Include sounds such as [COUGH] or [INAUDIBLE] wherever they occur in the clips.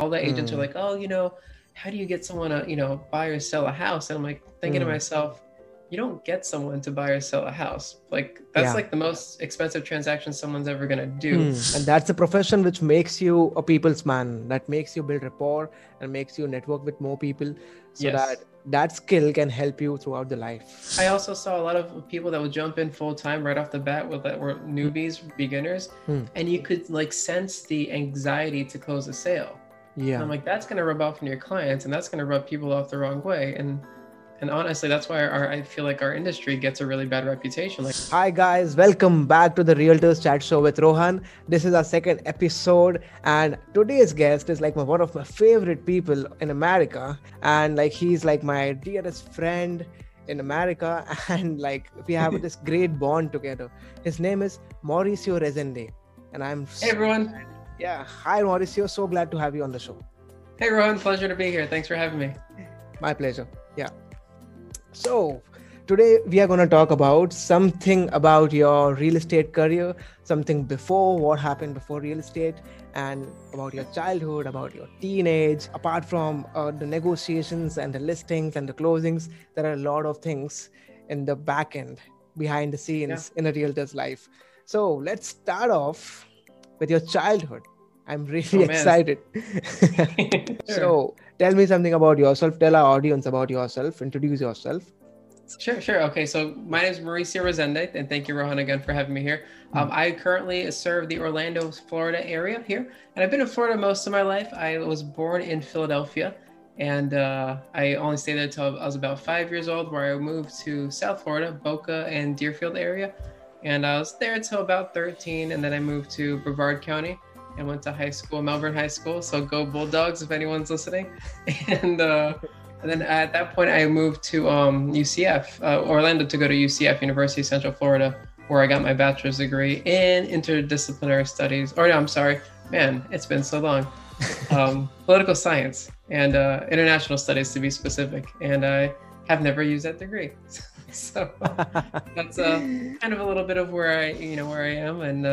All the agents are Hmm. like, oh, you know, how do you get someone to, you know, buy or sell a house? And I'm like thinking Hmm. to myself, you don't get someone to buy or sell a house. Like that's Yeah. like the most expensive transaction someone's ever gonna do. Hmm. And that's a profession which makes you a people's man. That makes you build rapport and makes you network with more people, so Yes. that that skill can help you throughout the life. I also saw a lot of people that would jump in full time right off the bat with that were newbies, beginners, Hmm. and you could like sense the anxiety to close a sale. And Yeah. I'm like, that's gonna rub off on your clients, and that's gonna rub people off the wrong way. And and honestly, that's why our I feel like our industry gets a really bad reputation. Like, Hi guys, welcome back to the Realtors Chat Show with Rohan. This is our second episode, and today's guest is like my, one of my favorite people in America, and like he's like my dearest friend in America, [LAUGHS] and like we have this [LAUGHS] great bond together. His name is Mauricio Rezende, and I'm hey everyone, yeah. Hi Mauricio, so glad to have you on the show. hey Rohan, pleasure to be here. Thanks for having me. My pleasure. Yeah. So, today we are going to talk about something about your real estate career, something before what happened before real estate, and about your childhood, about your teenage. Apart from uh, the negotiations and the listings and the closings, there are a lot of things in the back end, behind the scenes in a realtor's life. So, let's start off with your childhood. I'm really Oh, excited. Sure. [LAUGHS] So, tell me something about yourself. Tell our audience about yourself. Introduce yourself. Sure, sure. Okay, so my name is Mauricio Rezende, and thank you, Rohan, again for having me here. Um, I currently serve the Orlando, Florida area here, and I've been in Florida most of my life. I was born in Philadelphia, and uh, I only stayed there until I was about five years old, where I moved to South Florida, Boca and Deerfield area, and I was there until about 13, and then I moved to Brevard County and went to high school, Melbourne High School. So go Bulldogs if anyone's listening, [LAUGHS] and. Uh, and then at that point, I moved to um, UCF, uh, Orlando, to go to UCF, University of Central Florida, where I got my bachelor's degree in interdisciplinary studies. Or no, I'm sorry, man, it's been so long. [LAUGHS] Um, political science and uh, international studies, to be specific. And I have never used that degree. [LAUGHS] so that's uh, kind of a little bit of where I, you know, where I am. And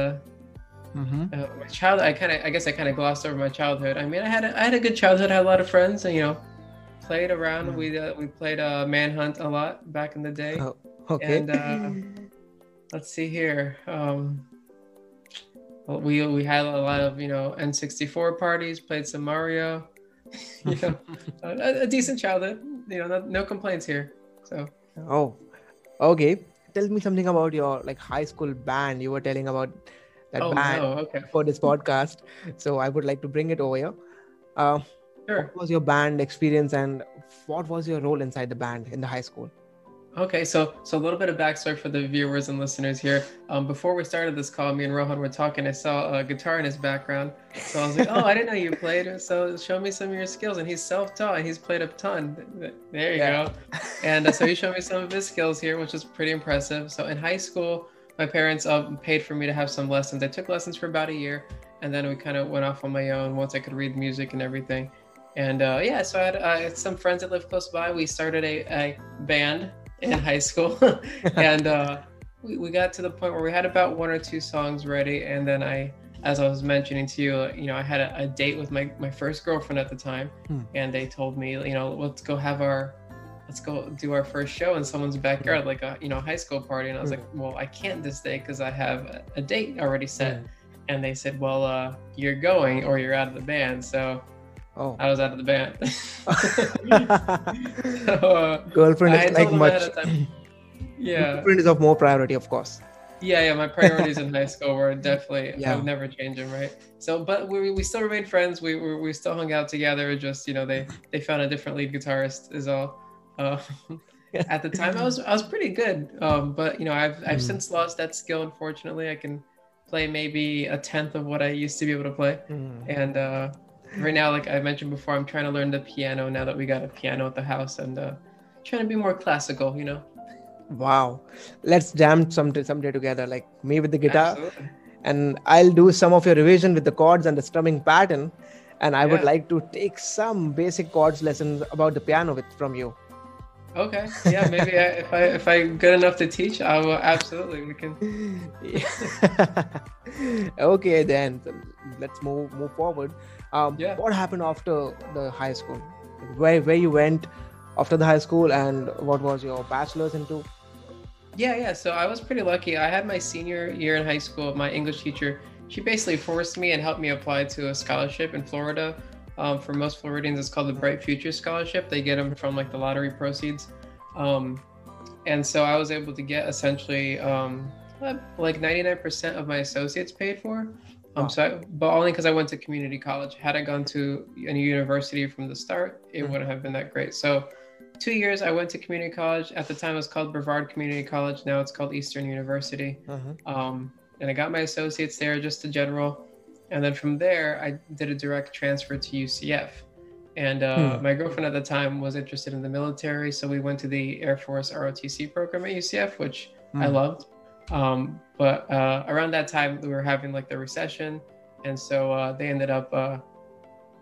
Mhm. uh, my child, I kind of, I guess I kind of glossed over my childhood. I mean, I had, a, I had a good childhood. I had a lot of friends, and you know, played around. Mm. We uh, we played uh, manhunt a lot back in the day. Oh, okay. And uh, let's see here. Um, we we had a lot of you know N64 parties. Played some Mario. [LAUGHS] you know, [LAUGHS] a, a decent childhood. You know, no, no complaints here. So oh, okay. Tell me something about your like high school band. You were telling about that oh band no, okay, for this podcast. So I would like to bring it over here. Uh, sure. what was your band experience and what was your role inside the band in the high school? Okay, so so a little bit of backstory for the viewers and listeners here. Um, before we started this call, me and Rohan were talking. I saw a guitar in his background, so I was like, "Oh, I didn't know you played. So show me some of your skills." And he's self-taught. He's played a ton. There you Yeah. go. And uh, so he showed me some of his skills here, which is pretty impressive. So in high school, my parents um, paid for me to have some lessons. I took lessons for about a year, and then we kind of went off on my own once I could read music and everything. And uh, yeah, so I had uh, some friends that lived close by. We started a, a band in high school, [LAUGHS] [LAUGHS] and uh, we, we got to the point where we had about one or two songs ready. And then I, as I was mentioning to you, uh, you know, I had a, a date with my, my first girlfriend at the time, Hmm. and they told me, you know, let's go have our let's go do our first show in someone's backyard, like a you know high school party. And I was like, well, I can't this day because I have a, a date already set. And they said, well, uh, you're going or you're out of the band. So Oh, I was out of the band. [LAUGHS] [LAUGHS] so, uh, girlfriend is like told them ahead much. [CLEARS THROAT] yeah, Girlfriend is of more priority, of course. yeah, yeah. My priorities in [LAUGHS] high school were definitely I Yeah. would never change them, right? So, but we, we still remained friends. We, we we still hung out together. Just you know, they they found a different lead guitarist is all. Uh, [LAUGHS] at the time, I was I was pretty good, um, but you know, I've I've Mm. since lost that skill. Unfortunately, I can play maybe a tenth of what I used to be able to play. Mm. And uh, right now, like I mentioned before, I'm trying to learn the piano now that we got a piano at the house, and uh, trying to be more classical. You know. Wow. Let's jam someday, someday together, like me with the guitar, Absolutely. and I'll do some of your revision with the chords and the strumming pattern. And I would like to take some basic chords lessons about the piano with from you. Okay. Yeah, maybe I, if I if I'm good enough to teach, I will absolutely. We can. [LAUGHS] okay, then let's move move forward. Um, Yeah. What happened after the high school? Where where you went after the high school, and what was your bachelor's into? Yeah, yeah. So I was pretty lucky. I had my senior year in high school. My English teacher, she basically forced me and helped me apply to a scholarship in Florida. Um, for most Floridians, it's called the Bright Future Scholarship. They get them from like the lottery proceeds. Um, and so I was able to get essentially um, like 99% of my associates paid for. Um, so, I, but only because I went to community college. Had I gone to a university from the start, it Mhm. wouldn't have been that great. So, two years I went to community college. At the time, it was called Brevard Community College. Now it's called Eastern University. Mhm. Um, and I got my associates there, just a general. And then from there, I did a direct transfer to UCF. And uh, Hmm. my girlfriend at the time was interested in the military, so we went to the Air Force ROTC program at UCF, which I Mm. loved. Um, but uh, around that time, we were having like the recession, and so uh, they ended up, uh,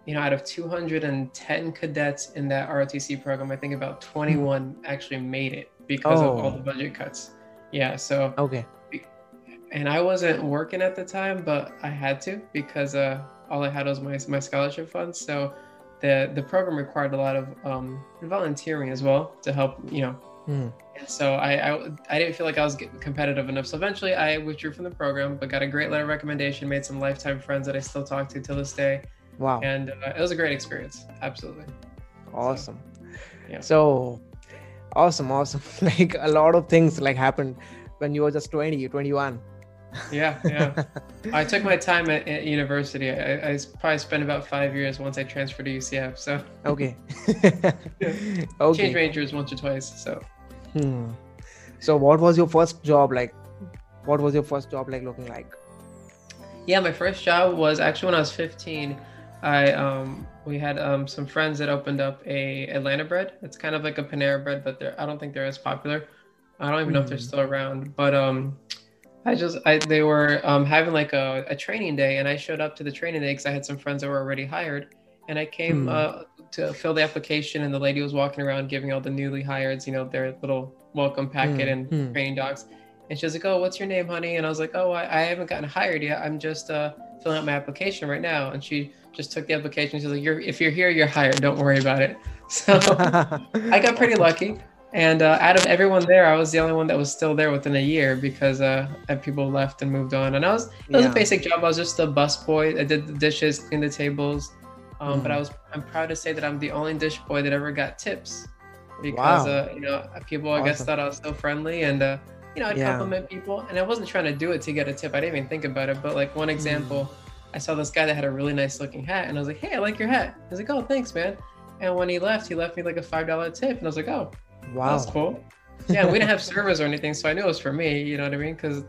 you know, out of 210 cadets in that ROTC program, I think about 21 actually made it because of all Oh. the budget cuts. Yeah, so Okay. And I wasn't working at the time, but I had to because uh, all I had was my my scholarship funds. So the the program required a lot of um, volunteering as well to help you know. And so I, I I didn't feel like I was competitive enough. So eventually I withdrew from the program, but got a great letter of recommendation, made some lifetime friends that I still talk to till this day, Wow. and uh, it was a great experience. Absolutely. awesome yeah. so awesome awesome [LAUGHS] like a lot of things like happened when you were just 20 21 Yeah, yeah. [LAUGHS] I took my time at, at university. I, I probably spent about five years once I transferred to UCF. So okay [LAUGHS] [LAUGHS] changed okay majors once or twice. So hmm. so what was your first job like what was your first job like looking like yeah, my first job was actually when I was 15. I um we had um some friends that opened up a Atlanta bread. It's kind of like a Panera bread, but they're I don't think they're as popular. I don't even know if they're Hmm. still around. But um I just I they were um having like a, a training day and I showed up to the training day because I had some friends that were already hired. And I came Hmm. uh, to fill the application and the lady was walking around giving all the newly hireds, you know, their little welcome packet Hmm, and hmm. training docs. And she was like, "Oh, what's your name, honey?" And I was like, "Oh, I, I haven't gotten hired yet. I'm just uh, filling out my application right now." And she just took the application. She's like, "You're if you're here, you're hired. Don't worry about it." [LAUGHS] So I got pretty lucky. And uh, out of everyone there, I was the only one that was still there within a year because uh, people left and moved on. And I was it was Yeah. a basic job. I was just a bus boy. I did the dishes, cleaned the tables. Um, But Mhm. I was I'm proud to say that I'm the only dish boy that ever got tips because Wow. uh, you know people I guess thought I was so friendly and uh, you know I'd Yeah. compliment people and I wasn't trying to do it to get a tip. I didn't even think about it. But like one example, Mm. I saw this guy that had a really nice looking hat and I was like, hey, I like your hat. He's like, oh, thanks, man. And when he left, he left me like a five dollar tip, and I was like, oh, wow that's cool. Yeah, we didn't have servers or anything, so I knew it was for me. You know what I mean? Because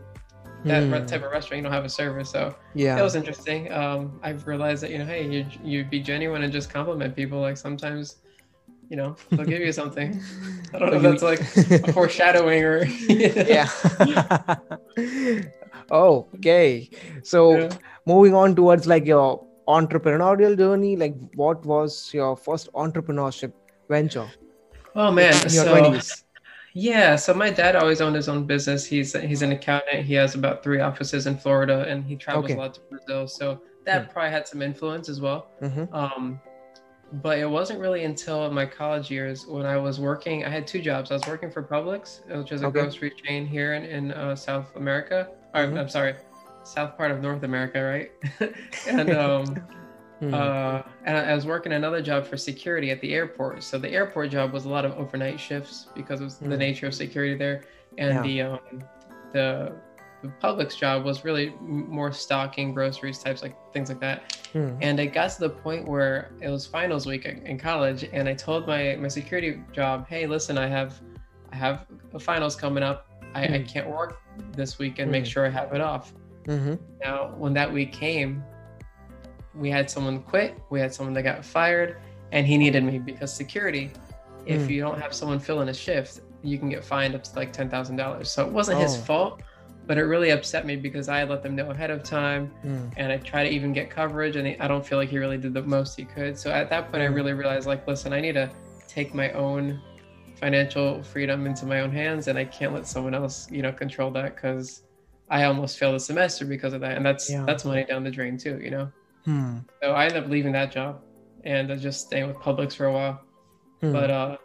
that re- Hmm. type of restaurant, you don't have a server, so yeah it was interesting. Um, I've realized that you know, hey, you you be genuine and just compliment people. Like sometimes, you know, they'll give you something. [LAUGHS] I don't know if that's like a [LAUGHS] foreshadowing or [LAUGHS] yeah oh okay so Yeah. moving on towards like your entrepreneurial journey like what was your first entrepreneurship venture Oh man, so 20s yeah, so my dad always owned his own business. He's he's an accountant. He has about three offices in Florida, and he travels Okay. a lot to Brazil. So that probably had some influence as well. Mhm. Um, but it wasn't really until my college years when I was working. I had two jobs. I was working for Publix, which is a Okay. grocery chain here in, in uh, South America. Or, Mhm. I'm sorry, South part of North America, right? [LAUGHS] and [LAUGHS] um, Hmm. uh, and I was working another job for security at the airport. So the airport job was a lot of overnight shifts because of the Mm. nature of security there, and Yeah. the um, the the Publix job was really more stocking groceries types like things like that. Hmm. And it got to the point where it was finals week in college, and I told my my security job, "Hey, listen, I have I have a finals coming up. I, I Hmm. can't work this week and make Hmm. sure I have it off." mm-hmm. Now, when that week came, we had someone quit, we had someone that got fired, and he needed me because security, if Mm. you don't have someone filling a shift, you can get fined up to like $10,000. So it wasn't his Oh. fault, but it really upset me because I let them know ahead of time Hmm. and I try to even get coverage, and I don't feel like he really did the most he could. So at that point, I Mm. really realized like, listen, I need to take my own financial freedom into my own hands, and I can't let someone else, you know, control that because I almost failed a semester because of that, and that's Yeah. that's money down the drain too, you know. Hmm. So I ended up leaving that job and just staying with Publix for a while. Hmm. But uh,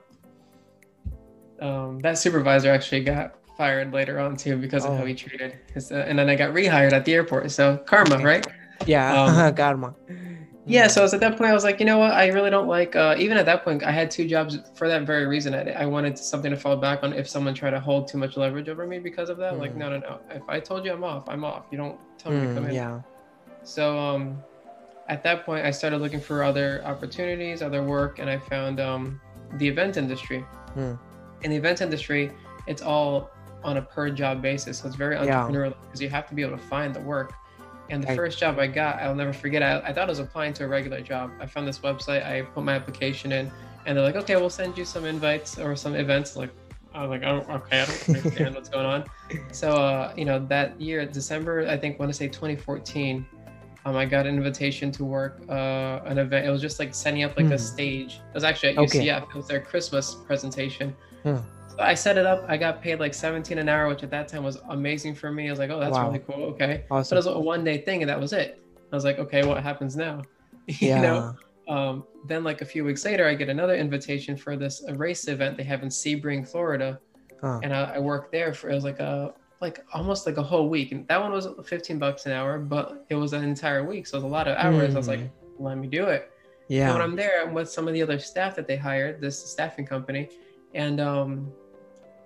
um, that supervisor actually got fired later on too because of how Oh. he treated his, uh, and then I got rehired at the airport. So karma, right? yeah, um, [LAUGHS] karma. Yeah. So at that point, I was like, you know what? I really don't like. Uh, even at that point, I had two jobs for that very reason. I, I wanted something to fall back on if someone tried to hold too much leverage over me because of that. Like, Hmm. no, no, no. If I told you I'm off, I'm off. You don't tell me to come Hmm, in. yeah. So um, at that point, I started looking for other opportunities, other work, and I found um, the event industry. Hmm. In the event industry, it's all on a per job basis, so it's very entrepreneurial because you have to be able to find the work. And the Right. first job I got, I'll never forget. I, I thought I was applying to a regular job. I found this website. I put my application in, and they're like, "Okay, we'll send you some invites or some events." Like, I was like, "Oh, okay, I don't understand what's going on." [LAUGHS] So, uh, you know, that year, December, I think, want to say 2014, um, I got an invitation to work uh, an event. It was just like setting up like Hmm. a stage. It was actually at Okay. UCF. It was their Christmas presentation. Hmm. So I set it up. I got paid like 17 an hour, which at that time was amazing for me. I was like, oh, that's Wow. really cool. Okay. But it was a one day thing, and that was it. I was like, okay, what happens now? [LAUGHS] you yeah. know. Um, then like a few weeks later, I get another invitation for this race event they have in Sebring, Florida Huh. and I, I worked there for it was like a like almost like a whole week and that one was 15 bucks an hour but it was an entire week so it was a lot of hours. I was like let me do it. And when yeah. i'm there i'm with some of the other staff that they hired this staffing company and um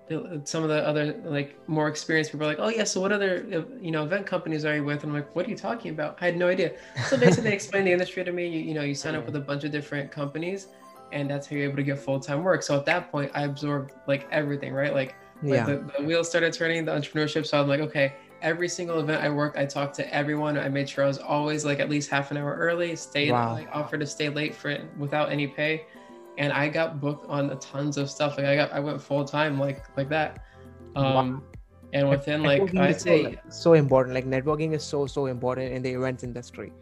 the- some of the other like more experienced people are like oh yeah so what other uh, you know event companies are you with? And i'm like what are you talking about? I had no idea. So basically they explained the industry to me you, you know you sign up with a bunch of different companies and that's how you're able to get full-time work. So at that point i absorbed like everything right? Like like yeah. the, the wheels started turning the entrepreneurship so i'm like okay every single event i worked i talked to everyone i made sure i was always like at least half an hour early stayed Wow. like offered to stay late for it without any pay and i got booked on a tons of stuff like i got i went full time like like that um and within like i'd so, say so important. Like networking is so so important in the events industry.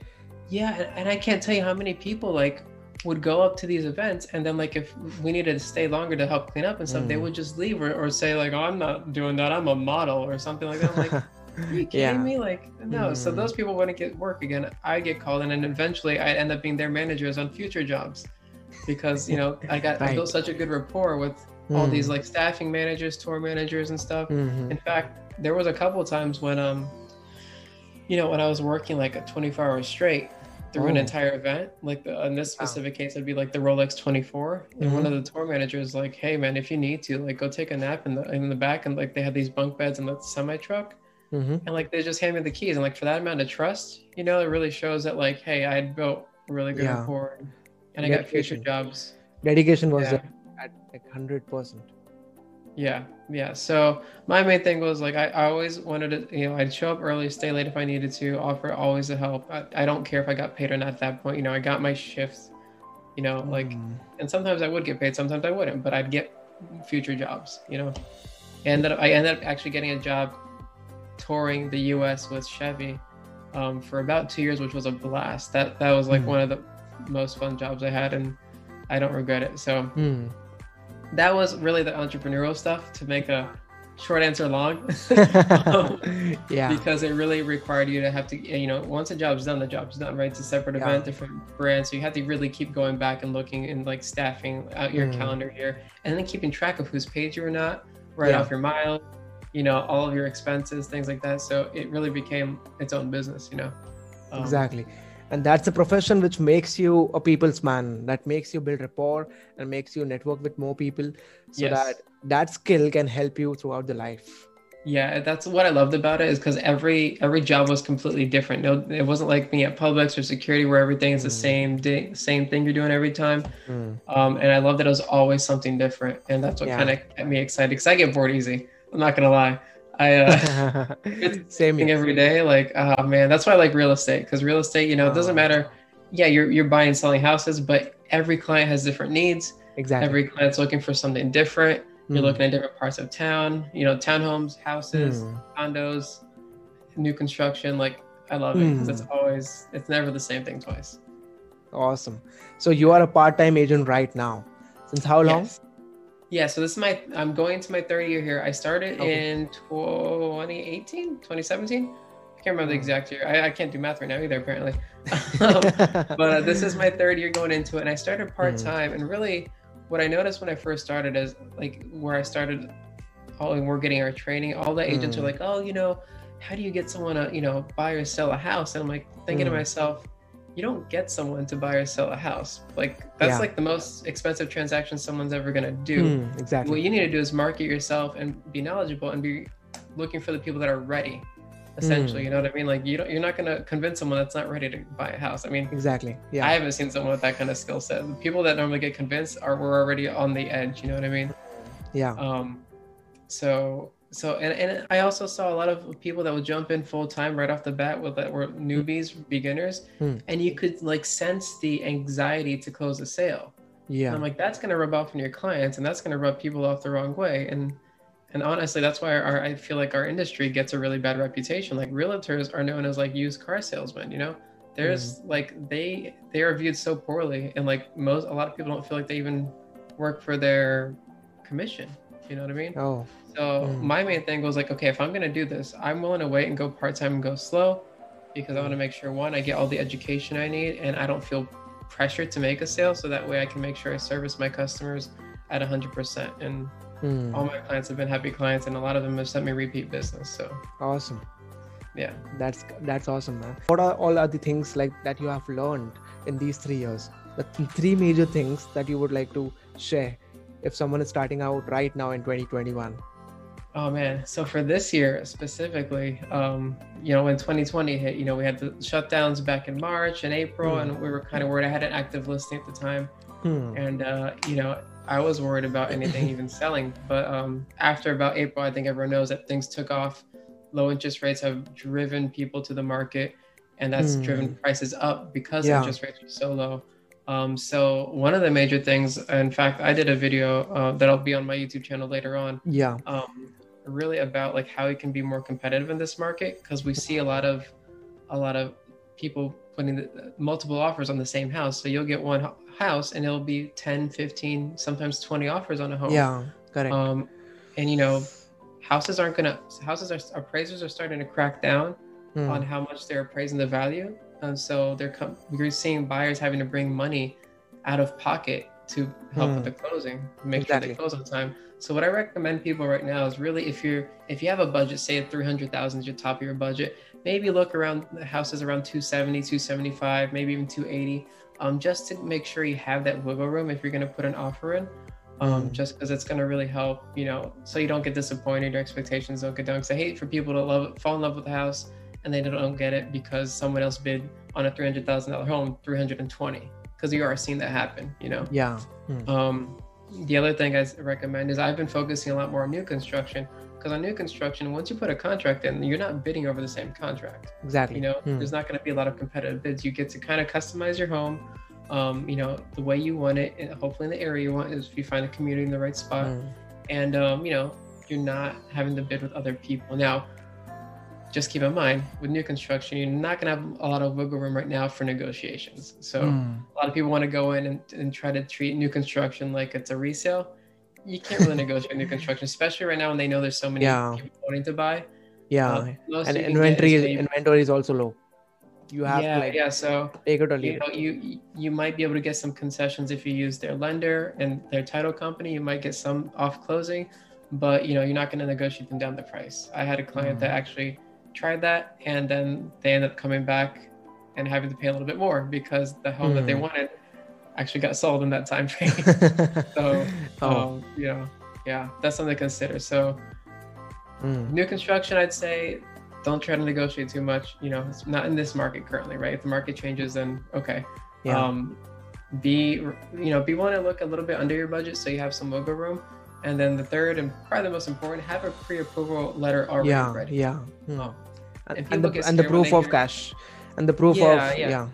Yeah, and, and I can't tell you how many people like would go up to these events and then like if we needed to stay longer to help clean up and stuff, they Mm. would just leave or, or say like, "Oh, I'm not doing that. I'm a model or something like that." I'm like, [LAUGHS] "Are you kidding yeah. me?" Like, no. So Mm. those people wouldn't get work again. I get called in, and eventually I end up being their managers on future jobs because you know I got I built such a good rapport with all these Mm. like staffing managers, tour managers, and stuff. Mhm. In fact, there was a couple of times when um, you know, when I was working like a 24 hours straight through an Oh. entire event, like the, in this Wow. specific case, it'd be like the Rolex 24, and one Mhm. of the tour managers like, "Hey man, if you need to, like, go take a nap in the in the back," and like they had these bunk beds in the semi truck, Mhm. and like they just hand me the keys, and like for that amount of trust, you know, it really shows that like, hey, I had built really good Yeah. rapport, and I got future jobs. Dedication was Yeah. at like hundred percent. Yeah, yeah. So my main thing was like I, I always wanted to, you know, I'd show up early, stay late if I needed to, offer always the help. I, I don't care if I got paid or not at that point. You know, I got my shifts, you know, like, Mm. and sometimes I would get paid, sometimes I wouldn't, but I'd get future jobs, you know. And then I ended up actually getting a job touring the U.S. with Chevy um, for about two years, which was a blast. That that was like Mm. one of the most fun jobs I had, and I don't regret it. So Mm. That was really the entrepreneurial stuff to make a short answer long [LAUGHS] [LAUGHS] Um, yeah. because it really required you to have to you know once a job's done the job's done right it's a separate Yeah. event different brand so you have to really keep going back and looking and like staffing out your Mm. calendar here and then keeping track of who's paid you or not right Yeah. off your miles you know all of your expenses things like that so it really became its own business you know Um, exactly and that's a profession which makes you a people's man that makes you build rapport and makes you network with more people so Yes. that that skill can help you throughout the life Yeah, that's what I loved about it is because every every job was completely different. No, it wasn't like being at Publix or security where everything is the Mm. same day, same thing you're doing every time. Mm. Um, and I love that it was always something different, and that's what Yeah. kind of kept me excited because I get bored easy. I'm not gonna lie. I uh, [LAUGHS] [LAUGHS] same thing every day like oh man, that's why I like real estate because real estate, you know, it doesn't Ah. matter. Yeah, you're you're buying and selling houses, but every client has different needs. exactly Every client's looking for something different. You're Mm. looking at different parts of town. You know, townhomes, houses Mm. condos, new construction. Like I love it because it's always it's never the same thing twice. awesome so you are a part-time agent right now since how long Yes. Yeah, so this is my, I'm going to my third year here. I started okay. in 2018, 2017. I can't remember the hmm. exact year. I, I can't do math right now either, apparently. [LAUGHS] um, but uh, this is my third year going into it. And I started part time. Mm. And really, what I noticed when I first started is like where I started, all we're getting our training, all the agents mm. are like, oh, you know, how do you get someone to, you know, buy or sell a house? And I'm like thinking mm. to myself, you don't get someone to buy or sell a house. Like that's yeah. like the most expensive transaction someone's ever gonna do. Mm, exactly. What you need to do is market yourself and be knowledgeable and be looking for the people that are ready. Essentially, mm. you know what I mean? Like you don't, you're not gonna convince someone that's not ready to buy a house. I mean, exactly. Yeah. I haven't seen someone with that kind of skill set. The people that normally get convinced are were already on the edge. You know what I mean? Yeah. Um. So so and, and i also saw a lot of people that would jump in full time right off the bat with that were newbies beginners hmm. and you could like sense the anxiety to close a sale. Yeah. And i'm like that's going to rub off on your clients and that's going to rub people off the wrong way. And and honestly that's why our, i feel like our industry gets a really bad reputation. Like realtors are known as like used car salesmen you know? There's mm. like they they are viewed so poorly and like most a lot of people don't feel like they even work for their commission you know what i mean oh so mm. my main thing was like, okay, if I'm gonna do this, I'm willing to wait and go part time and go slow, because I want to make sure one, I get all the education I need, and I don't feel pressured to make a sale. So that way, I can make sure I service my customers at 100%. And mm. all my clients have been happy clients, and a lot of them have sent me repeat business. So awesome. Yeah, that's that's awesome, man. What are all other things like that you have learned in these three years? The three major things that you would like to share if someone is starting out right now in 2021 Oh man, so for this year specifically, um, you know, when 2020 hit, you know, we had the shutdowns back in March and April, mm. and we were kind of worried. I had an active listing at the time, mm. and uh, you know, I was worried about anything even [LAUGHS] selling. But um, after about April, I think everyone knows that things took off. Low interest rates have driven people to the market, and that's mm. driven prices up because yeah. interest rates are so low. Um, so one of the major things, in fact, I did a video uh, that'll be on my YouTube channel later on. Yeah. Um, really about like how we can be more competitive in this market because we see a lot of a lot of people putting the, multiple offers on the same house so you'll get one house and it'll be 10 15 sometimes 20 offers on a home yeah correct um and you know houses aren't gonna houses are appraisers are starting to crack down mm. on how much they're appraising the value and so they're com- you're seeing buyers having to bring money out of pocket to help with hmm. the closing make exactly. sure they close on time so what I recommend people right now is really if you're if you have a budget, say at 300,000 is your top of your budget, maybe look around the houses around 270, 275, maybe even 280, um, just to make sure you have that wiggle room if you're going to put an offer in. Um, mm. just because it's going to really help, you know, so you don't get disappointed, your expectations don't get down. Because I hate for people to love fall in love with the house and they don't get it because someone else bid on a three hundred thousand dollar home three hundred and twenty. Because you are seeing that happen, you know. Yeah. Mm. Um, the other thing I recommend is I've been focusing a lot more on new construction because on new construction, once you put a contract in, you're not bidding over the same contract. Exactly. You know, hmm. there's not going to be a lot of competitive bids. You get to kind of customize your home, um, you know, the way you want it, and hopefully in the area you want is if you find a community in the right spot, hmm. and um, you know, you're not having to bid with other people. Now, just keep in mind with new construction, you're not going to have a lot of wiggle room right now for negotiations. So mm. a lot of people want to go in and, and try to treat new construction like it's a resale. You can't really [LAUGHS] negotiate new construction, especially right now when they know there's so many yeah. people wanting to buy. Yeah, uh, and inventory is, inventory is also low. You have yeah, to like yeah. So take it or leave you know, you you might be able to get some concessions if you use their lender and their title company. You might get some off closing, but you know you're not going to negotiate them down the price. I had a client mm. that actually tried that and then they ended up coming back and having to pay a little bit more because the home mm. that they hmm. wanted actually got sold in that time frame. [LAUGHS] [LAUGHS] so, oh. um, you know, yeah, that's something to consider. So, mm. new construction, I'd say, don't try to negotiate too much. You know, it's not in this market currently, right? If the market changes, then okay. Yeah. Um, be, you know, be willing to look a little bit under your budget so you have some wiggle room. And then the third and probably the most important, have a pre-approval letter already yeah, ready. Yeah. Hmm. Um, and, and, the, and the proof of hear, cash, and the proof yeah, of yeah. yeah.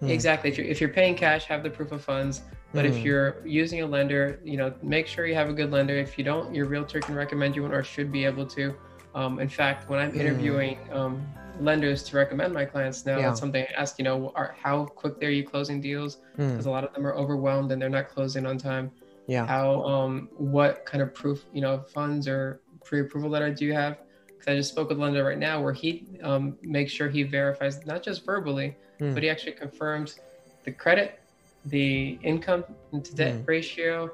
Hmm. Exactly. If you're if you're paying cash, have the proof of funds. But if hmm. you're using a lender, you know, make sure you have a good lender. If you don't, your realtor can recommend you one or should be able to. Um, in fact, when I'm interviewing um, lenders to recommend my clients now, yeah. it's something I ask, you know, are, how quick are you closing deals? Because a lot of them are overwhelmed and they're not closing on time. Yeah. How um what kind of proof you know funds or pre-approval letter do you have? Because I just spoke with Linda right now where he um makes sure he verifies not just verbally, Hmm. but he actually confirms the credit, the income to debt Hmm. ratio,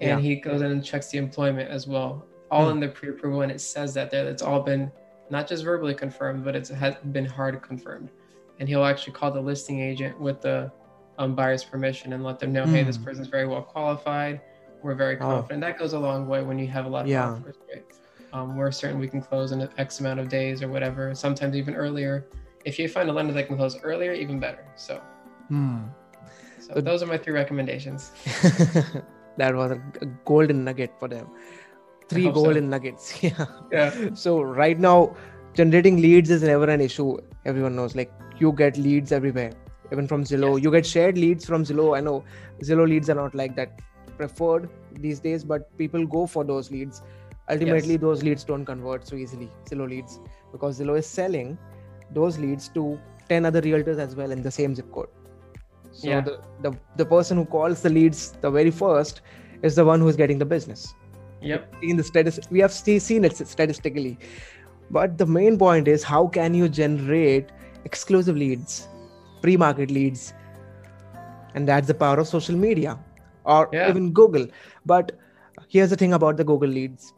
Yeah. and he goes in and checks the employment as well. All Hmm. in the pre-approval, and it says that there. That's all been not just verbally confirmed, but it's has been hard confirmed. And he'll actually call the listing agent with the um, buyer's permission and let them know, hey, this Hmm. person's very well qualified. We're very Oh. confident. That goes a long way when you have a lot of Yeah. offers, right? Um, we're certain we can close in X amount of days or whatever. Sometimes even earlier. If you find a lender that can close earlier, even better. So, Hmm. so But- those are my three recommendations. [LAUGHS] that was a, golden nugget for them. Three hope so. golden nuggets. [LAUGHS] Yeah. Yeah. So right now, generating leads is never an issue. Everyone knows. Like you get leads everywhere, even from Zillow. Yes. You get shared leads from Zillow. I know Zillow leads are not like that preferred these days, but people go for those leads. Ultimately, Yes. those leads don't convert so easily. Zillow leads because Zillow is selling those leads to ten other realtors as well in the same zip code. So Yeah. the, the the person who calls the leads the very first is the one who is getting the business Yep. in the status we have seen it statistically but the main point is how can you generate exclusive leads pre-market leads and that's the power of social media or Yeah. even google but here's the thing about the google leads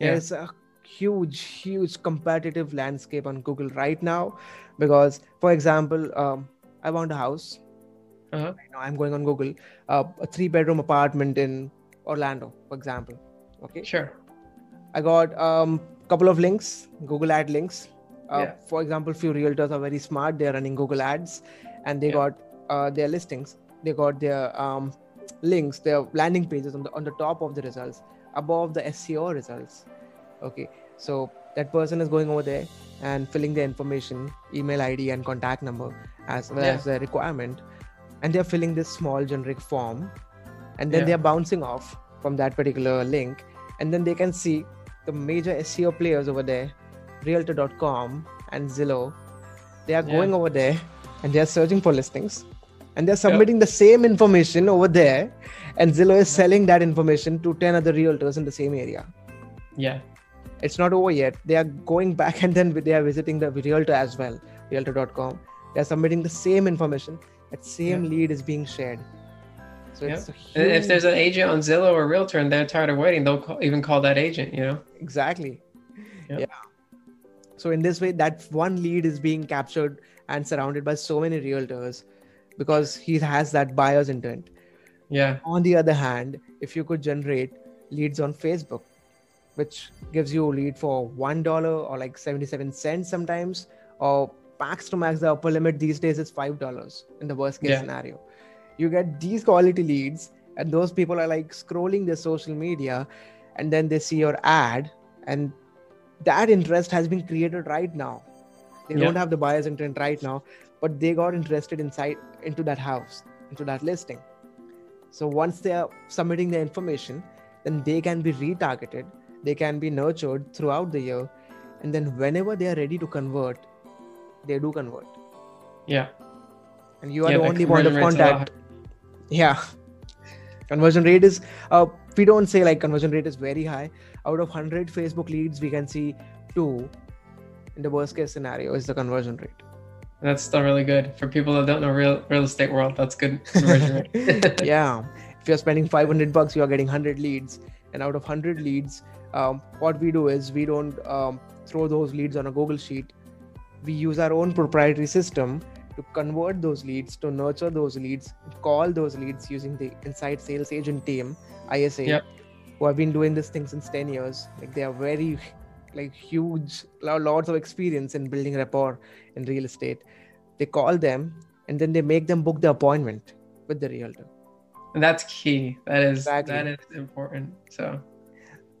Yeah. there's a huge huge competitive landscape on google right now because for example um, i want a house Uh-huh. right now i'm going on google uh, a three bedroom apartment in orlando for example okay Sure. I got um couple of links, Google Ad links. Uh, Yeah. For example, few realtors are very smart. They're running Google Ads, and they Yeah. got uh, their listings. They got their um, links, their landing pages on the on the top of the results, above the SEO results. Okay, so that person is going over there and filling their information, email ID and contact number as well Yeah. as the requirement, and they're filling this small generic form, and then they're bouncing off from that particular link and then they can see the major SEO players over there, Realtor.com and Zillow. They are Yeah. going over there and they are searching for listings and they're submitting the same information over there. And Zillow is selling that information to 10 other realtors in the same area. Yeah. It's not over yet. They are going back [LAUGHS] and then they are visiting the realtor as well, realtor.com. They are submitting the same information. That same lead is being shared. So Yeah. it's a if there's an agent on Zillow or Realtor and they're tired of waiting, they'll call, even call that agent. You know. exactly Yep. yeah so in this way that one lead is being captured and surrounded by so many realtors because he has that buyer's intent Yeah. on the other hand if you could generate leads on facebook which gives you a lead for one dollar or like 77 cents sometimes or max to max the upper limit these days is five dollars in the worst case Yeah. scenario you get these quality leads and those people are like scrolling their social media and then they see your ad and that interest has been created right now. They Yeah. don't have the buyer's intent right now but they got interested inside into that house into that listing. So once they are submitting their information then they can be retargeted they can be nurtured throughout the year and then whenever they are ready to convert they do convert. Yeah. and you are Yeah, the the only point of conversion rate's a lot contact. Yeah. Conversion rate is uh, we don't say like conversion rate is very high out of 100 facebook leads we can see two in the worst case scenario is the conversion rate That's still really good for people that don't know real real estate world. That's good conversion rate. [LAUGHS] yeah if you're spending 500 bucks you are getting 100 leads and out of 100 leads um, what we do is we don't um, throw those leads on a google sheet we use our own proprietary system to convert those leads to nurture those leads call those leads using the inside sales agent team isa Yep. Who have been doing this thing since 10 years like they are very like huge lots of experience in building rapport in real estate they call them and then they make them book the appointment with the realtor and that's key. That is Exactly. that is important. So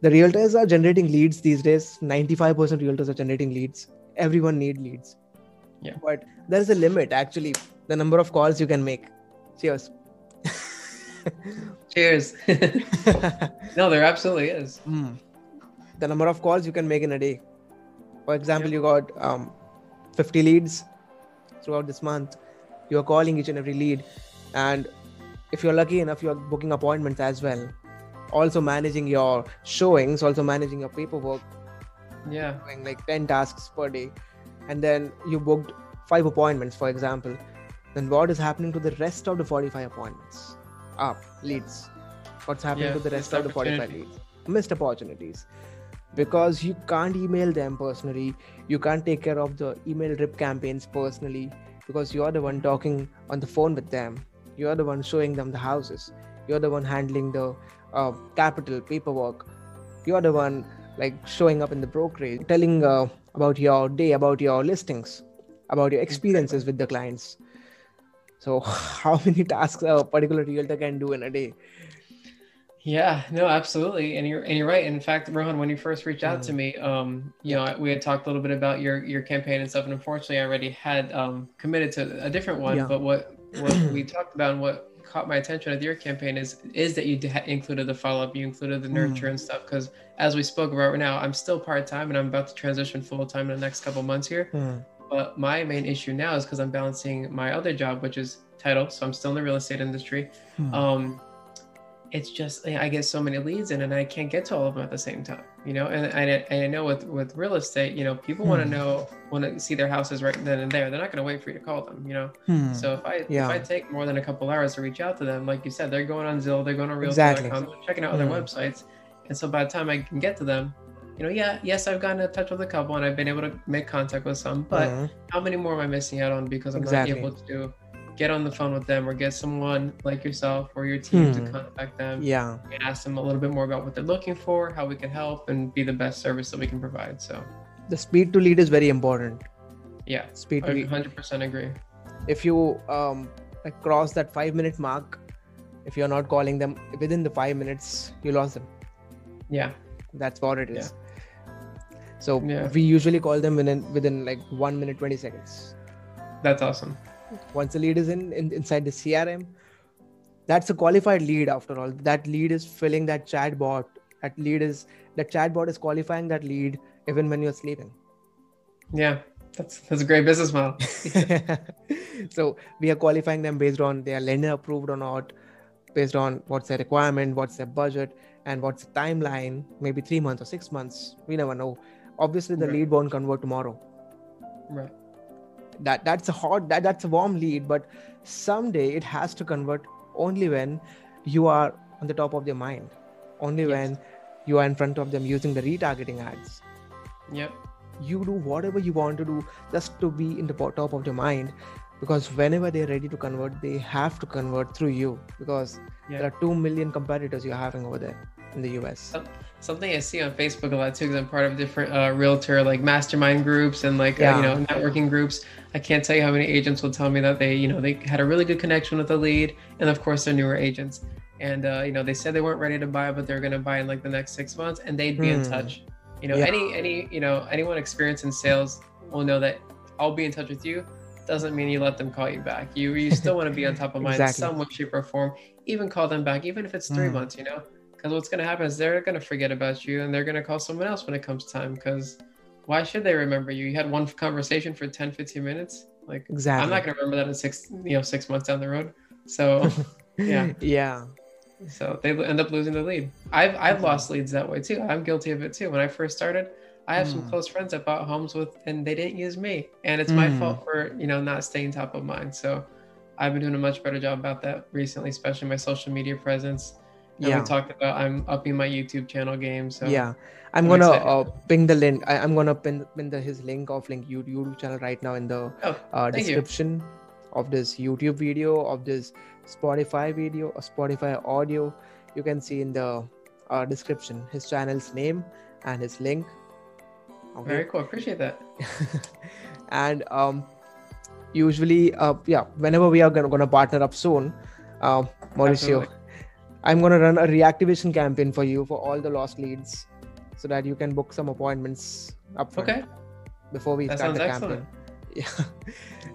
the realtors are generating leads these days 95% realtors are generating leads everyone need leads Yeah. but there's a limit actually the number of calls you can make cheers [LAUGHS] cheers. [LAUGHS] [LAUGHS] no, there absolutely is. Hmm. the number of calls you can make in a day. For example you got um, 50 leads throughout this month. You're calling each and every lead. And if you're lucky enough you're booking appointments as well. Also managing your showings also managing your paperwork. Yeah. Doing like 10 tasks per day. And then you booked five appointments for example. Then what is happening to the rest of the 45 appointments up leads. What's happening Yeah, to the rest of the 45 leads? Missed opportunities. Because you can't email them personally. You can't take care of the email drip campaigns personally. Because you're the one talking on the phone with them. You're the one showing them the houses. You're the one handling the uh, capital paperwork. You're the one like showing up in the brokerage telling uh, about your day about your listings about your experiences with the clients so [LAUGHS] how many tasks a particular realtor can do in a day Yeah, no, absolutely, and you're and you're right. In fact, Rohan, when you first reached out to Mm. me, um, you know, we had talked a little bit about your your campaign and stuff, and unfortunately, I already had um, committed to a different one. Yeah. But what what [CLEARS THROAT] we talked about and what caught my attention with your campaign is is that you d- included the follow up, you included the nurture and stuff. Because as we spoke about right now, I'm still part time, and I'm about to transition full time in the next couple months here. Hmm. But my main issue now is because I'm balancing my other job, which is title. So I'm still in the real estate industry. Hmm. Um, it's just I get so many leads in, and I can't get to all of them at the same time. You know, and and I, and I know with with real estate, you know, people want to Hmm. know want to see their houses right then and there. They're not going to wait for you to call them. You know, Hmm. so if I Yeah. if I take more than a couple hours to reach out to them, like you said, they're going on Zillow, they're going on Realtor.com, they're checking out other Hmm. websites, and so by the time I can get to them, you know, yeah, yes, I've gotten in touch with a couple and I've been able to make contact with some, but Hmm. how many more am I missing out on because I'm Exactly. not able to get on the phone with them or get someone like yourself or your team to Hmm. contact them yeah and ask them a little bit more about what they're looking for, how we can help, and be the best service that we can provide. So, the speed to lead is very important yeah, speed to I lead 100% agree. if you um like cross that five minute mark if you're not calling them within the five minutes you lost them Yeah, that's what it is so Yeah. we usually call them within within like one minute 20 seconds that's awesome. once the lead is in, in inside the crm that's a qualified lead after all that lead is filling that chat bot that lead is that chatbot is qualifying that lead even when you're sleeping Yeah, that's that's a great business model. [LAUGHS] so we are qualifying them based on their lender approved or not based on what's their requirement what's their budget and what's the timeline maybe three months or six months we never know obviously the Right. lead won't convert tomorrow right. that that's a hot that that's a warm lead but someday it has to convert only when you are on the top of their mind only Yes. when you are in front of them using the retargeting ads Yep. you do whatever you want to do just to be in the top of their mind because whenever they're ready to convert they have to convert through you because Yeah. there are 2 million competitors you're having over there in the us Something I see on Facebook a lot too, because I'm part of different uh, realtor like mastermind groups and like uh, you know networking groups. I can't tell you how many agents will tell me that they you know they had a really good connection with the lead, and of course they're newer agents, and uh, you know they said they weren't ready to buy, but they're going to buy in like the next six months, and they'd be in Hmm. touch. You know, Yeah. any any you know anyone experienced in sales will know that I'll be in touch with you doesn't mean you let them call you back. You you still want to be on top of mind in [LAUGHS] Exactly. some way, shape, or form. Even call them back, even if it's three Mm. months. You know, because what's going to happen is they're going to forget about you and they're going to call someone else when it comes time. Because why should they remember you? You had one conversation for 10, 15 minutes. Like exactly I'm not going to remember that in six, you know, six months down the road. So [LAUGHS] yeah. yeah so they end up losing the lead. I've I've lost leads that way too. I'm guilty of it too. When I first started, I have some Mm. close friends that bought homes with, and they didn't use me, and it's my Mm. fault for you know not staying top of mind. So I've been doing a much better job about that recently, especially my social media presence. And yeah we talked about I'm upping my YouTube channel game. So yeah i'm I'm gonna uh, ping the link I, i'm gonna pin, pin the his link of link youtube channel right now in the Oh, uh, thank you. description of this youtube video of this spotify video or spotify audio you can see in the uh, description his channel's name and his link okay very cool. Appreciate that. [LAUGHS] and um usually uh yeah whenever we are gonna, gonna partner up soon uh mauricio Absolutely. I'm gonna run a reactivation campaign for you for all the lost leads so that you can book some appointments up Okay. before we That start the sounds campaign. [LAUGHS] yeah.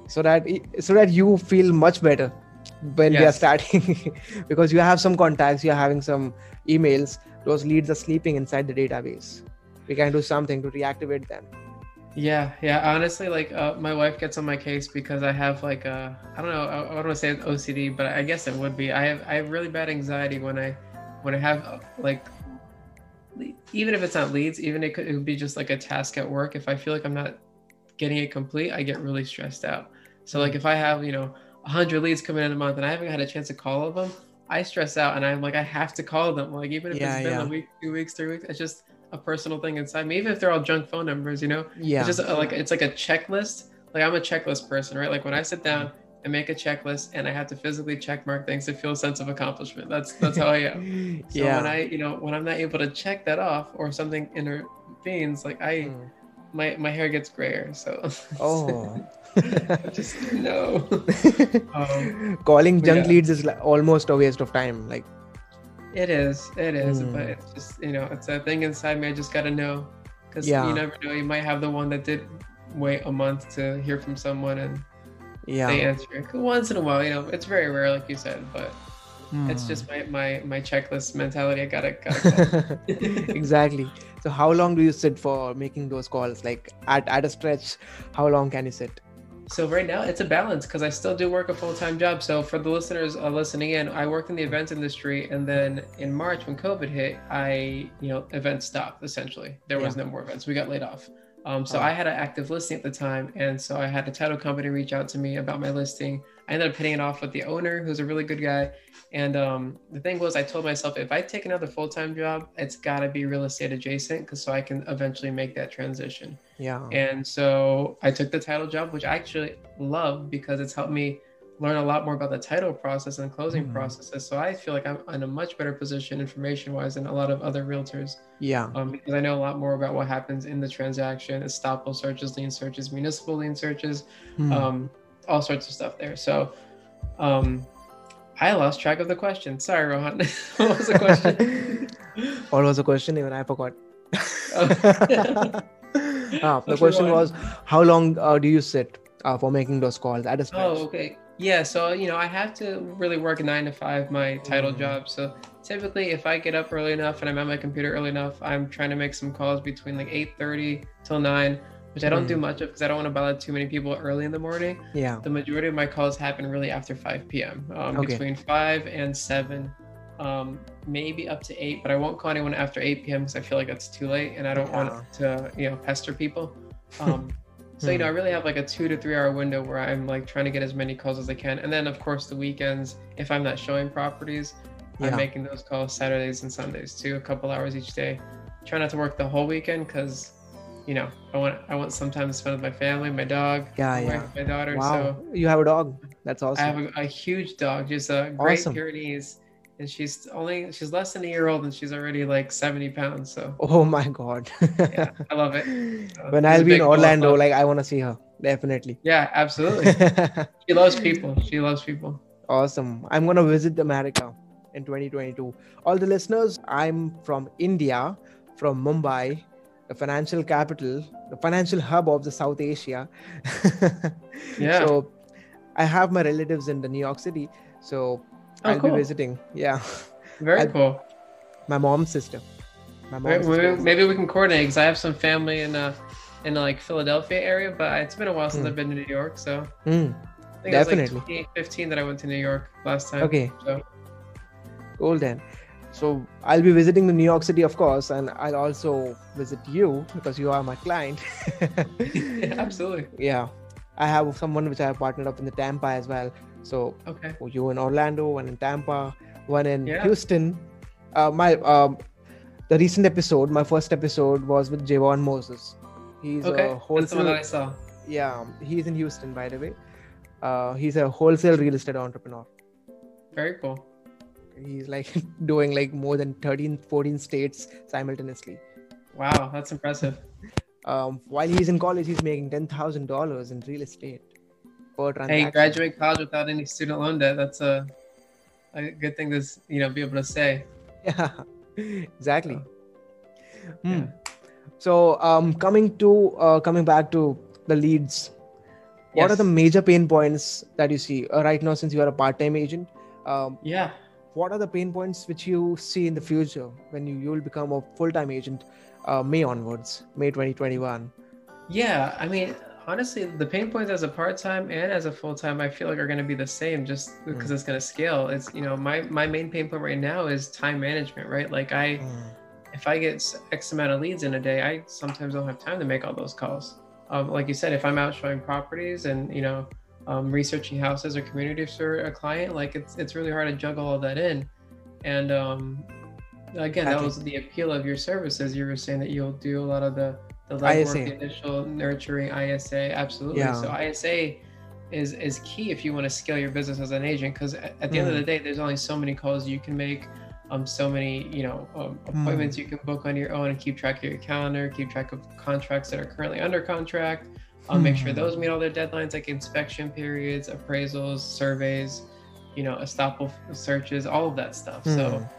So that so that you feel much better when we are starting [LAUGHS] because you have some contacts you're having some emails. Those leads are sleeping inside the database. We can do something to reactivate them Yeah, yeah. Honestly, like uh, my wife gets on my case because I have like a I don't know I, I don't want to say OCD, but I guess it would be. I have I have really bad anxiety when I when I have uh, like even if it's not leads, even it could, it would be just like a task at work. If I feel like I'm not getting it complete, I get really stressed out. So like if I have, you know, 100 leads coming in a month and I haven't had a chance to call all of them, I stress out and I'm like, I have to call them. Like even if Yeah, it's been yeah. a week, two weeks, three weeks, it's just a personal thing inside me. Even if they're all junk phone numbers, you know, Yeah. it's just a, like it's like a checklist. Like I'm a checklist person, right? Like when I sit down and make a checklist and I have to physically check mark things to feel a sense of accomplishment. That's that's how I am. [LAUGHS] So yeah. when I, you know, when I'm not able to check that off or something intervenes, like I, Mm. my my hair gets grayer. So Oh. [LAUGHS] just no. [LAUGHS] Um, Calling junk yeah. leads is like almost a waste of time. Like, It is, it is, Mm. but it's just you know, it's a thing inside me. I just gotta know, because Yeah. you never know. You might have the one that did wait a month to hear from someone and yeah. they answer once in a while. You know, it's very rare, like you said, but it's Hmm. just my my my checklist mentality. I gotta gotta. [LAUGHS] Exactly. So, how long do you sit for making those calls? Like, at, at a stretch, how long can you sit? So right now it's a balance because I still do work a full time job. So for the listeners uh, listening in, I worked in the events industry, and then in March when COVID hit, I you know events stopped essentially. There was no more events. We got laid off. Um, so Oh. I had an active listing at the time, and so I had a title company reach out to me about my listing. I ended up hitting it off with the owner, who's a really good guy. And um, the thing was, I told myself if I take another full time job, it's got to be real estate adjacent, because so I can eventually make that transition. Yeah. And so I took the title job, which I actually love because it's helped me learn a lot more about the title process and closing Mhm. processes. So I feel like I'm in a much better position information wise than a lot of other realtors Yeah. um, because I know a lot more about what happens in the transaction, estoppel searches, lien searches, municipal lien searches, Hmm. um, all sorts of stuff there. So um, I lost track of the question. Sorry, Rohan. [LAUGHS] what was the question? [LAUGHS] what was the question? Even I forgot. Oh. [LAUGHS] Ah, the question was, how long uh, do you sit uh, for making those calls at a stretch? Oh, okay. Yeah, so you know, I have to really work nine to five my title Mm. job. So typically, if I get up early enough and I'm at my computer early enough, I'm trying to make some calls between like eight thirty till nine, which I don't do Mm. much of because I don't want to bother too many people early in the morning. Yeah. The majority of my calls happen really after five p.m. Um, Okay. Between five and seven, um, maybe up to eight, but I won't call anyone after eight p.m. because I feel like that's too late and I don't want to you know pester people. Um, [LAUGHS] so you know, I really have like a two to three hour window where I'm like trying to get as many calls as I can, and then of course the weekends, if I'm not showing properties, Yeah. I'm making those calls Saturdays and Sundays too, a couple hours each day. Try not to work the whole weekend because, you know, I want I want some time to spend with my family, my dog, Yeah, my, yeah. my daughter. Wow. So You have a dog. That's awesome. I have a, a huge dog, just a great Awesome. Pyrenees, and she's only she's less than a year old and she's already like 70 pounds. So [LAUGHS] Oh my god. yeah, I love it. So [LAUGHS] uh, when I'll be in Orlando, like I want to see her. Definitely. yeah, absolutely. [LAUGHS] She loves people. She loves people. awesome. I'm gonna visit America in 2022. All the listeners, I'm from India, from Mumbai, the financial capital, the financial hub of the South Asia. [LAUGHS] Yeah. So I have my relatives in the New York City. So Oh, I'll cool. be visiting. Yeah. [LAUGHS] Very I- cool. My mom's sister. My Maybe, mom's sister. maybe we can coordinate because I have some family in uh in like Philadelphia area, but it's been a while since Hmm. I've been to New York. So Mm, I think it was Definitely. like 2015 that I went to New York last time. okay. So Cool then. So I'll be visiting the New York City, of course, and I'll also visit you because you are my client. [LAUGHS] yeah, absolutely. yeah, I have someone which I have partnered up in the Tampa as well. So Okay. you in Orlando, one in Tampa, one in Yeah. Houston. Uh, my um, the recent episode, my first episode was with Javon Moses. He's Okay. a That's the one wholesale. I saw. Yeah, he's in Houston, by the way. Uh, he's a wholesale real estate entrepreneur. Very cool. He's like [LAUGHS] doing like more than 13, 14 states simultaneously. Wow, that's impressive. Um, while he's in college, he's making ten thousand dollars in real estate per transaction. Hey, graduate college without any student loan debt. That's a a good thing to you know be able to say. [LAUGHS] Yeah, exactly. Hmm. Yeah. So, um, coming to uh, coming back to the leads, what are the major pain points that you see uh, right now? Since you are a part-time agent, um, Yeah. What are the pain points which you see in the future when you you will become a full-time agent, uh, May onwards, May 2021? Yeah, I mean, honestly, the pain points as a part time and as a full time, I feel like are going to be the same, just because Mm. it's going to scale. It's you know my my main pain point right now is time management, right? Like I, Mm. if I get x amount of leads in a day, I sometimes don't have time to make all those calls. Um, like you said, if I'm out showing properties and you know um, researching houses or communities for a client, like it's it's really hard to juggle all that in. And um, again, that was the appeal of your services. You were saying that you'll do a lot of the the legwork, the initial nurturing, ISA, absolutely. Yeah. So ISA is is key if you want to scale your business as an agent because at, at the end of Mm. the day, there's only so many calls you can make um, so many you know um, appointments Hmm. you can book on your own and keep track of your calendar keep track of contracts that are currently under contract um, make sure Hmm. those meet all their deadlines like inspection periods appraisals surveys you know estoppel searches all of that stuff Hmm. so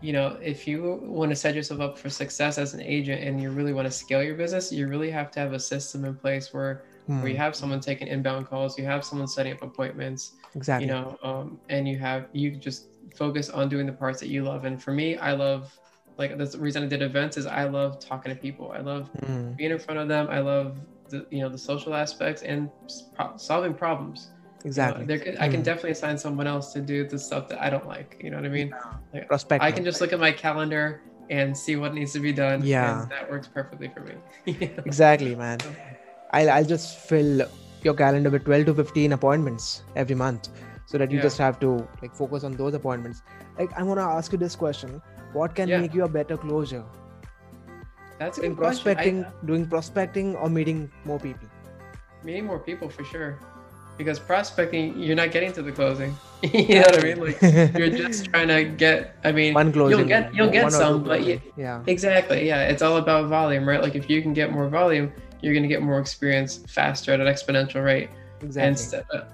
you know if you want to set yourself up for success as an agent and you really want to scale your business you really have to have a system in place where where you Mm. have someone taking inbound calls you have someone setting up appointments exactly. you know um, and you have you just focus on doing the parts that you love and for me i love like that's the reason i did events is i love talking to people i love Mm. being in front of them i love the you know the social aspects and pro- solving problems You know, Exactly. there i can Mm. definitely assign someone else to do the stuff that i don't like you know what i mean Prospecting. i can just look at my calendar and see what needs to be done Yeah. and that works perfectly for me [LAUGHS] You know? Exactly, man. I'll, I'll just fill your calendar with 12 to 15 appointments every month so that you Yeah. just have to like focus on those appointments. Like, I want to ask you this question What can Yeah. make you a better closer? That's a Doing good question. I- prospecting, doing prospecting, or meeting more people? meeting more people for sure because prospecting you're not getting to the closing [LAUGHS] you know what i mean like you're just [LAUGHS] trying to get i mean one closing. you'll get you'll get some but you, yeah, exactly yeah it's all about volume right like if you can get more volume you're going to get more experience faster at an exponential rate exactly. and uh,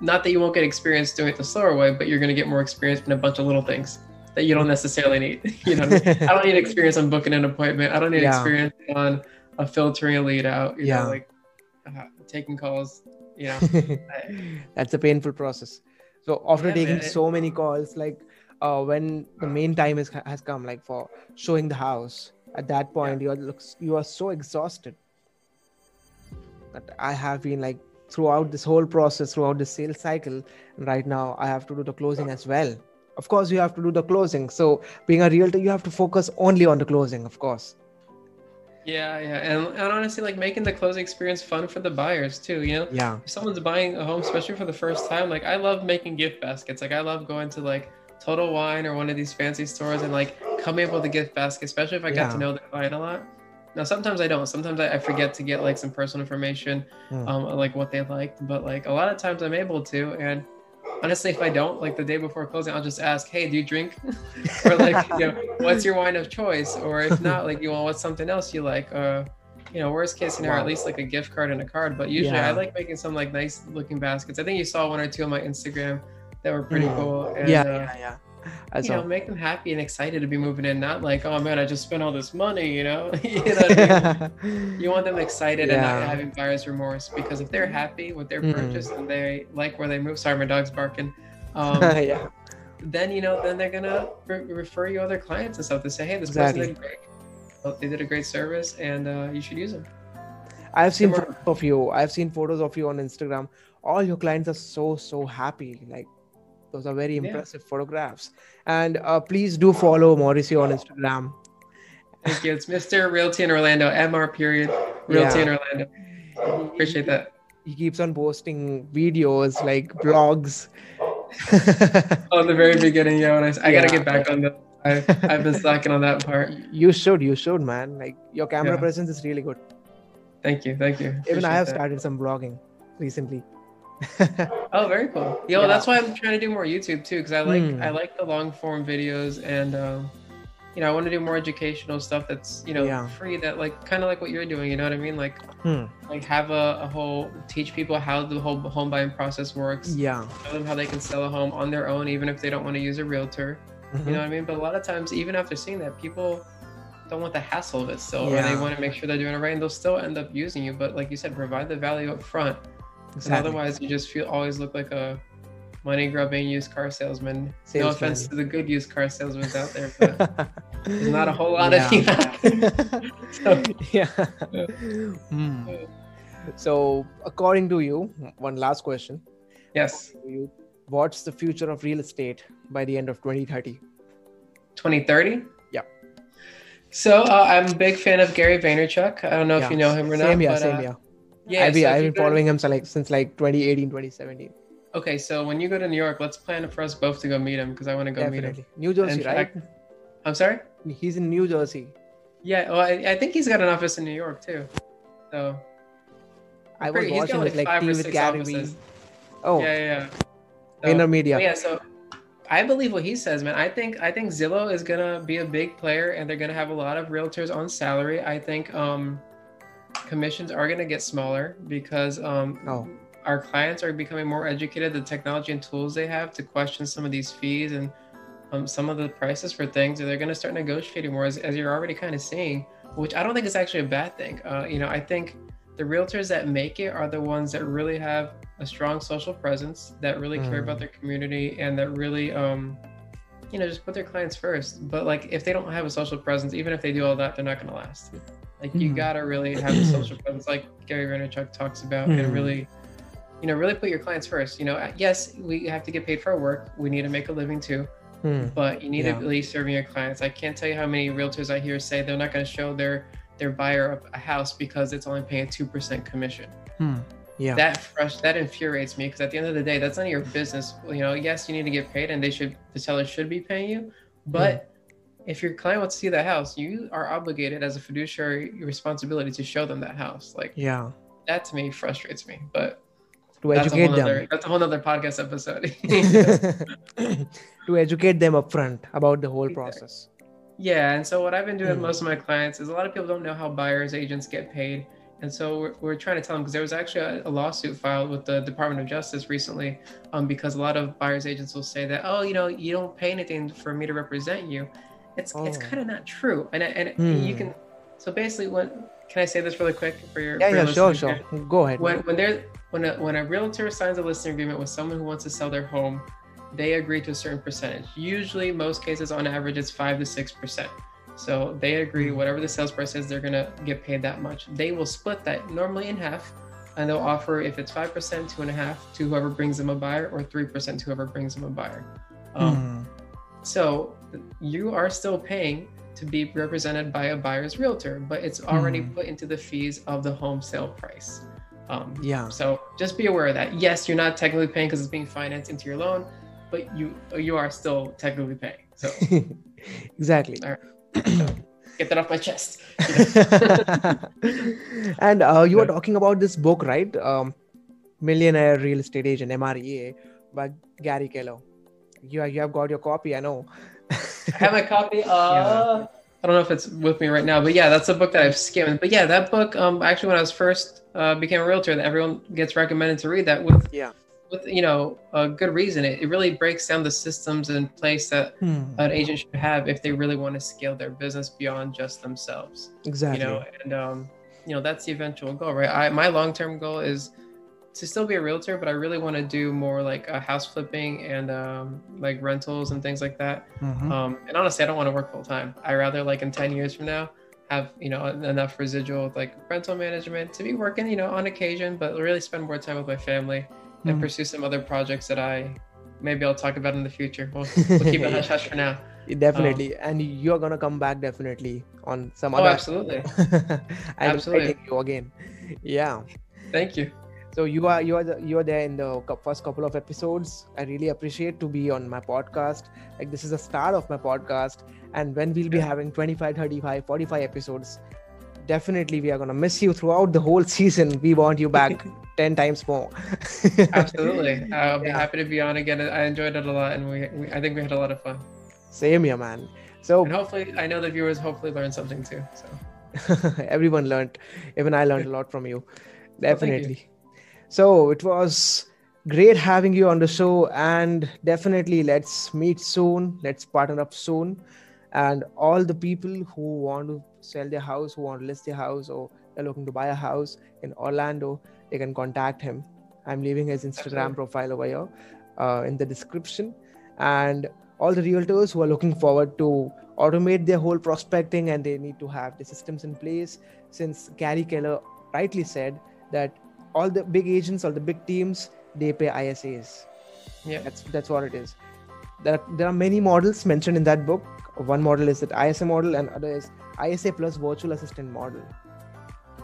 not that you won't get experience doing it the slower way but you're going to get more experience in a bunch of little things that you don't necessarily need [LAUGHS] you know I, mean? I don't need experience on booking an appointment i don't need Yeah. experience on uh, filtering a lead out you Yeah. know like uh, taking calls you know I- [LAUGHS] That's a painful process. So after Yeah, taking man. so many calls, like uh, when the main time is, has come, like for showing the house, at that point you are looks you are so exhausted. But I have been like throughout this whole process, throughout the sales cycle, and right now I have to do the closing as well. Of course, you have to do the closing. So being a realtor, you have to focus only on the closing, of course. Yeah, yeah, and, and honestly, like making the closing experience fun for the buyers too. You know, Yeah. if someone's buying a home, especially for the first time, like I love making gift baskets. Like I love going to like Total Wine or one of these fancy stores and like coming up with a gift basket, especially if I got Yeah. to know the client a lot. Now sometimes I don't. Sometimes I, I forget to get like some personal information, Hmm. um, like what they liked. But like a lot of times I'm able to. And honestly, if I don't, like the day before closing, I'll just ask, "Hey, do you drink?" [LAUGHS] or like, you know, what's your wine of choice? Or if not, like, you want what's something else you like? Uh, you know, worst case scenario, at least like a gift card and a card. But usually, Yeah. I like making some like nice looking baskets. I think you saw one or two on my Instagram that were pretty Mm. cool. And, yeah, uh, yeah, yeah. I you know, make them happy and excited to be moving in. Not like, oh man, I just spent all this money. You know, [LAUGHS] you know I mean? You want them excited and not having buyer's remorse because if they're happy with their Mm. purchase and they like where they move, sorry, my dog's barking. Um, [LAUGHS] yeah. then you know, then they're gonna re- refer you other clients and stuff to say, hey, this Exactly. person did great. Well, They did a great service, and uh, you should use them. I've seen photos of you. I've seen photos of you on Instagram. All your clients are so so happy. Like those are very Yeah. impressive photographs. And uh, please do follow Mauricio on Instagram. Thank you. It's Mr. Realty in Orlando, MR period, Realty Yeah. in Orlando. Appreciate that. He keeps on posting videos like blogs. [LAUGHS] Oh, the very beginning, yeah. When I, I Yeah. gotta get back on the. I, I've been slacking on that part. you should, you should, man. Like your camera Yeah. presence is really good. Thank you, thank you. Even Appreciate I have that. started some blogging recently. [LAUGHS] Oh, very cool. Yo, Yeah. that's why I'm trying to do more YouTube too, because I like Hmm. I like the long form videos, and um, you know I want to do more educational stuff that's you know Yeah. free, that like kind of like what you're doing. You know what I mean? Like Hmm. like have a, a whole teach people how the whole home buying process works. Yeah. Show them how they can sell a home on their own, even if they don't want to use a realtor. Mhm. You know what I mean? But a lot of times, even after seeing that, people don't want the hassle of it still, or they want to make sure they're doing it right, and they'll still end up using you. But like you said, provide the value up front. Exactly. otherwise, you just feel always look like a money grubbing used car salesman. No offense to the good used car salesmen out there, but there's not a whole lot [LAUGHS] Yeah. of you. [LAUGHS] So- yeah. Yeah. Hmm. So, according to you, one last question. Yes. You, what's the future of real estate by the end of 2030? 2030? Yeah. So uh, I'm a big fan of Gary Vaynerchuk. I don't know Yeah. if you know him or not. Same here, but, same uh, here. Yeah, I've been, so I've been go to- following him so like since like 2018, 2017. Okay, so when you go to New York, let's plan for us both to go meet him because I want to go meet him. Definitely. New Jersey, In right? fact- I'm sorry. He's in New Jersey. Yeah, well, I, I think he's got an office in New York too. So I was pretty- watching like, like tea or with six Gary Vee. Oh, yeah, yeah. yeah. So- VaynerMedia. Yeah, so I believe what he says, man. I think I think Zillow is gonna be a big player, and they're gonna have a lot of realtors on salary. I think um, commissions are gonna get smaller because um, Oh. our clients are becoming more educated. The technology and tools they have to question some of these fees and um, some of the prices for things, they're gonna start negotiating more, as, as you're already kind of seeing. Which I don't think is actually a bad thing. Uh, you know, I think the realtors that make it are the ones that really have a strong social presence that really care Mm. about their community and that really um you know just put their clients first but like if they don't have a social presence even if they do all that they're not going to last like you Mm. gotta really have the social presence like gary vaynerchuk talks about Mm. and really you know really put your clients first you know uh, yes we have to get paid for our work we need to make a living too Hmm. but you need Yeah. to at least serving your clients. I can't tell you how many realtors I hear say they're not going to show their their buyer a house because it's only paying two percent commission. Hmm. Yeah. That fresh that infuriates me because at the end of the day, that's none of your business. You know, yes, you need to get paid, and they should the seller should be paying you, but if your client wants to see that house, you are obligated as a fiduciary responsibility to show them that house. Like yeah. that to me frustrates me, but To that's educate them. nother, that's a whole nother podcast episode. [LAUGHS] to educate them upfront about the whole Exactly. process. Yeah, and so what I've been doing with Mm. most of my clients is a lot of people don't know how buyers agents get paid, and so we're, we're trying to tell them because there was actually a, a lawsuit filed with the Department of Justice recently, um, because a lot of buyers agents will say that oh you know you don't pay anything for me to represent you, it's it's Oh. kind of not true, and and you Hmm. can so basically when can I say this really quick for your Yeah, for your yeah, sure, sure. here? Go ahead. when when they're when a when a realtor signs a listing agreement with someone who wants to sell their home, they agree to a certain percentage. Usually, most cases on average, it's five to six percent. So they agree Mhm. whatever the sales price is, they're gonna get paid that much. They will split that normally in half, and they'll offer if it's five percent, two and a half to whoever brings them a buyer, or three percent to whoever brings them a buyer. Um, Hmm. so you are still paying to be represented by a buyer's realtor, but it's already Mhm. put into the fees of the home sale price. Um, Yeah. so just be aware of that. Yes, you're not technically paying because it's being financed into your loan, but you you are still technically paying. So [LAUGHS] exactly. All get that off my chest. [LAUGHS] and uh, you were talking about this book, right? Um, Millionaire Real Estate Agent (MREA) by Gary Keller. You you have got your copy, I know. I have a copy. [LAUGHS] Uh, I don't know if it's with me right now, but yeah, that's a book that I've skimmed. But yeah, that book, um, actually, when I was first uh, became a realtor, that everyone gets recommended to read that with Yeah. with you know a good reason. It, it really breaks down the systems in place that Hmm. an agent should have if they really want to scale their business beyond just themselves. Exactly. You know, and um, you know that's the eventual goal, right? I my long term goal is to still be a realtor, but I really want to do more like uh, house flipping and um, like rentals and things like that. Mhm. Um, and honestly, I don't want to work full time. I rather like in ten years from now have you know enough residual with like rental management to be working you know on occasion, but really spend more time with my family and Mhm. pursue some other projects that I maybe I'll talk about in the future. We'll, [LAUGHS] we'll keep it hush hush for now. definitely, and you're gonna come back definitely on some Oh, other. absolutely. [LAUGHS] I'm Absolutely. you again. Yeah. Thank you. So you are you are the, you are there in the first couple of episodes. I really appreciate to be on my podcast. Like this is the start of my podcast, and when we'll be having 25, 35, 45 episodes, definitely we are gonna miss you throughout the whole season. We want you back [LAUGHS] ten times more. [LAUGHS] Absolutely. Uh, I'll be Yeah. happy to be on again. I enjoyed it a lot, and we, we I think we had a lot of fun. Same here, man. So And hopefully, I know the viewers hopefully learned something too. So [LAUGHS] everyone learned even i learned a lot from you Well, you. definitely so it was great having you on the show and definitely let's meet soon. Let's partner up soon. And all the people who want to sell their house who want to list their house or they're looking to buy a house in orlando they can contact him. I'm leaving his instagram Absolutely. profile over here uh, in the description. And all the realtors who are looking forward to automate their whole prospecting and they need to have the systems in place since gary keller rightly said that all the big agents or the big teams they pay ISAs. Yeah. That's that's what it is. There are, there are many models mentioned in that book. One model is that ISA model, and other is ISA plus virtual assistant model.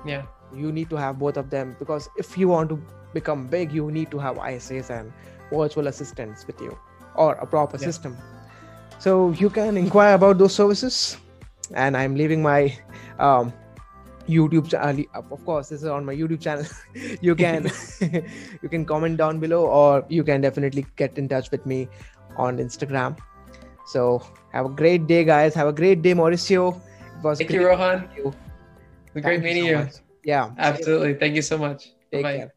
Yeah. You need to have both of them because if you want to become big, you need to have ISAs and virtual assistants with you or a proper Yeah. system. So you can inquire about those services, and I'm leaving my um, YouTube channel. Uh, uh, of course, this is on my YouTube channel. [LAUGHS] you can [LAUGHS] you can comment down below, or you can definitely get in touch with me on Instagram. So have a great day, guys. Have a great day, Mauricio. It was Thank great you, Rohan. meeting you. Great Thank meeting so you. much. Yeah, Absolutely. Thank you so much. Take Bye-bye. care.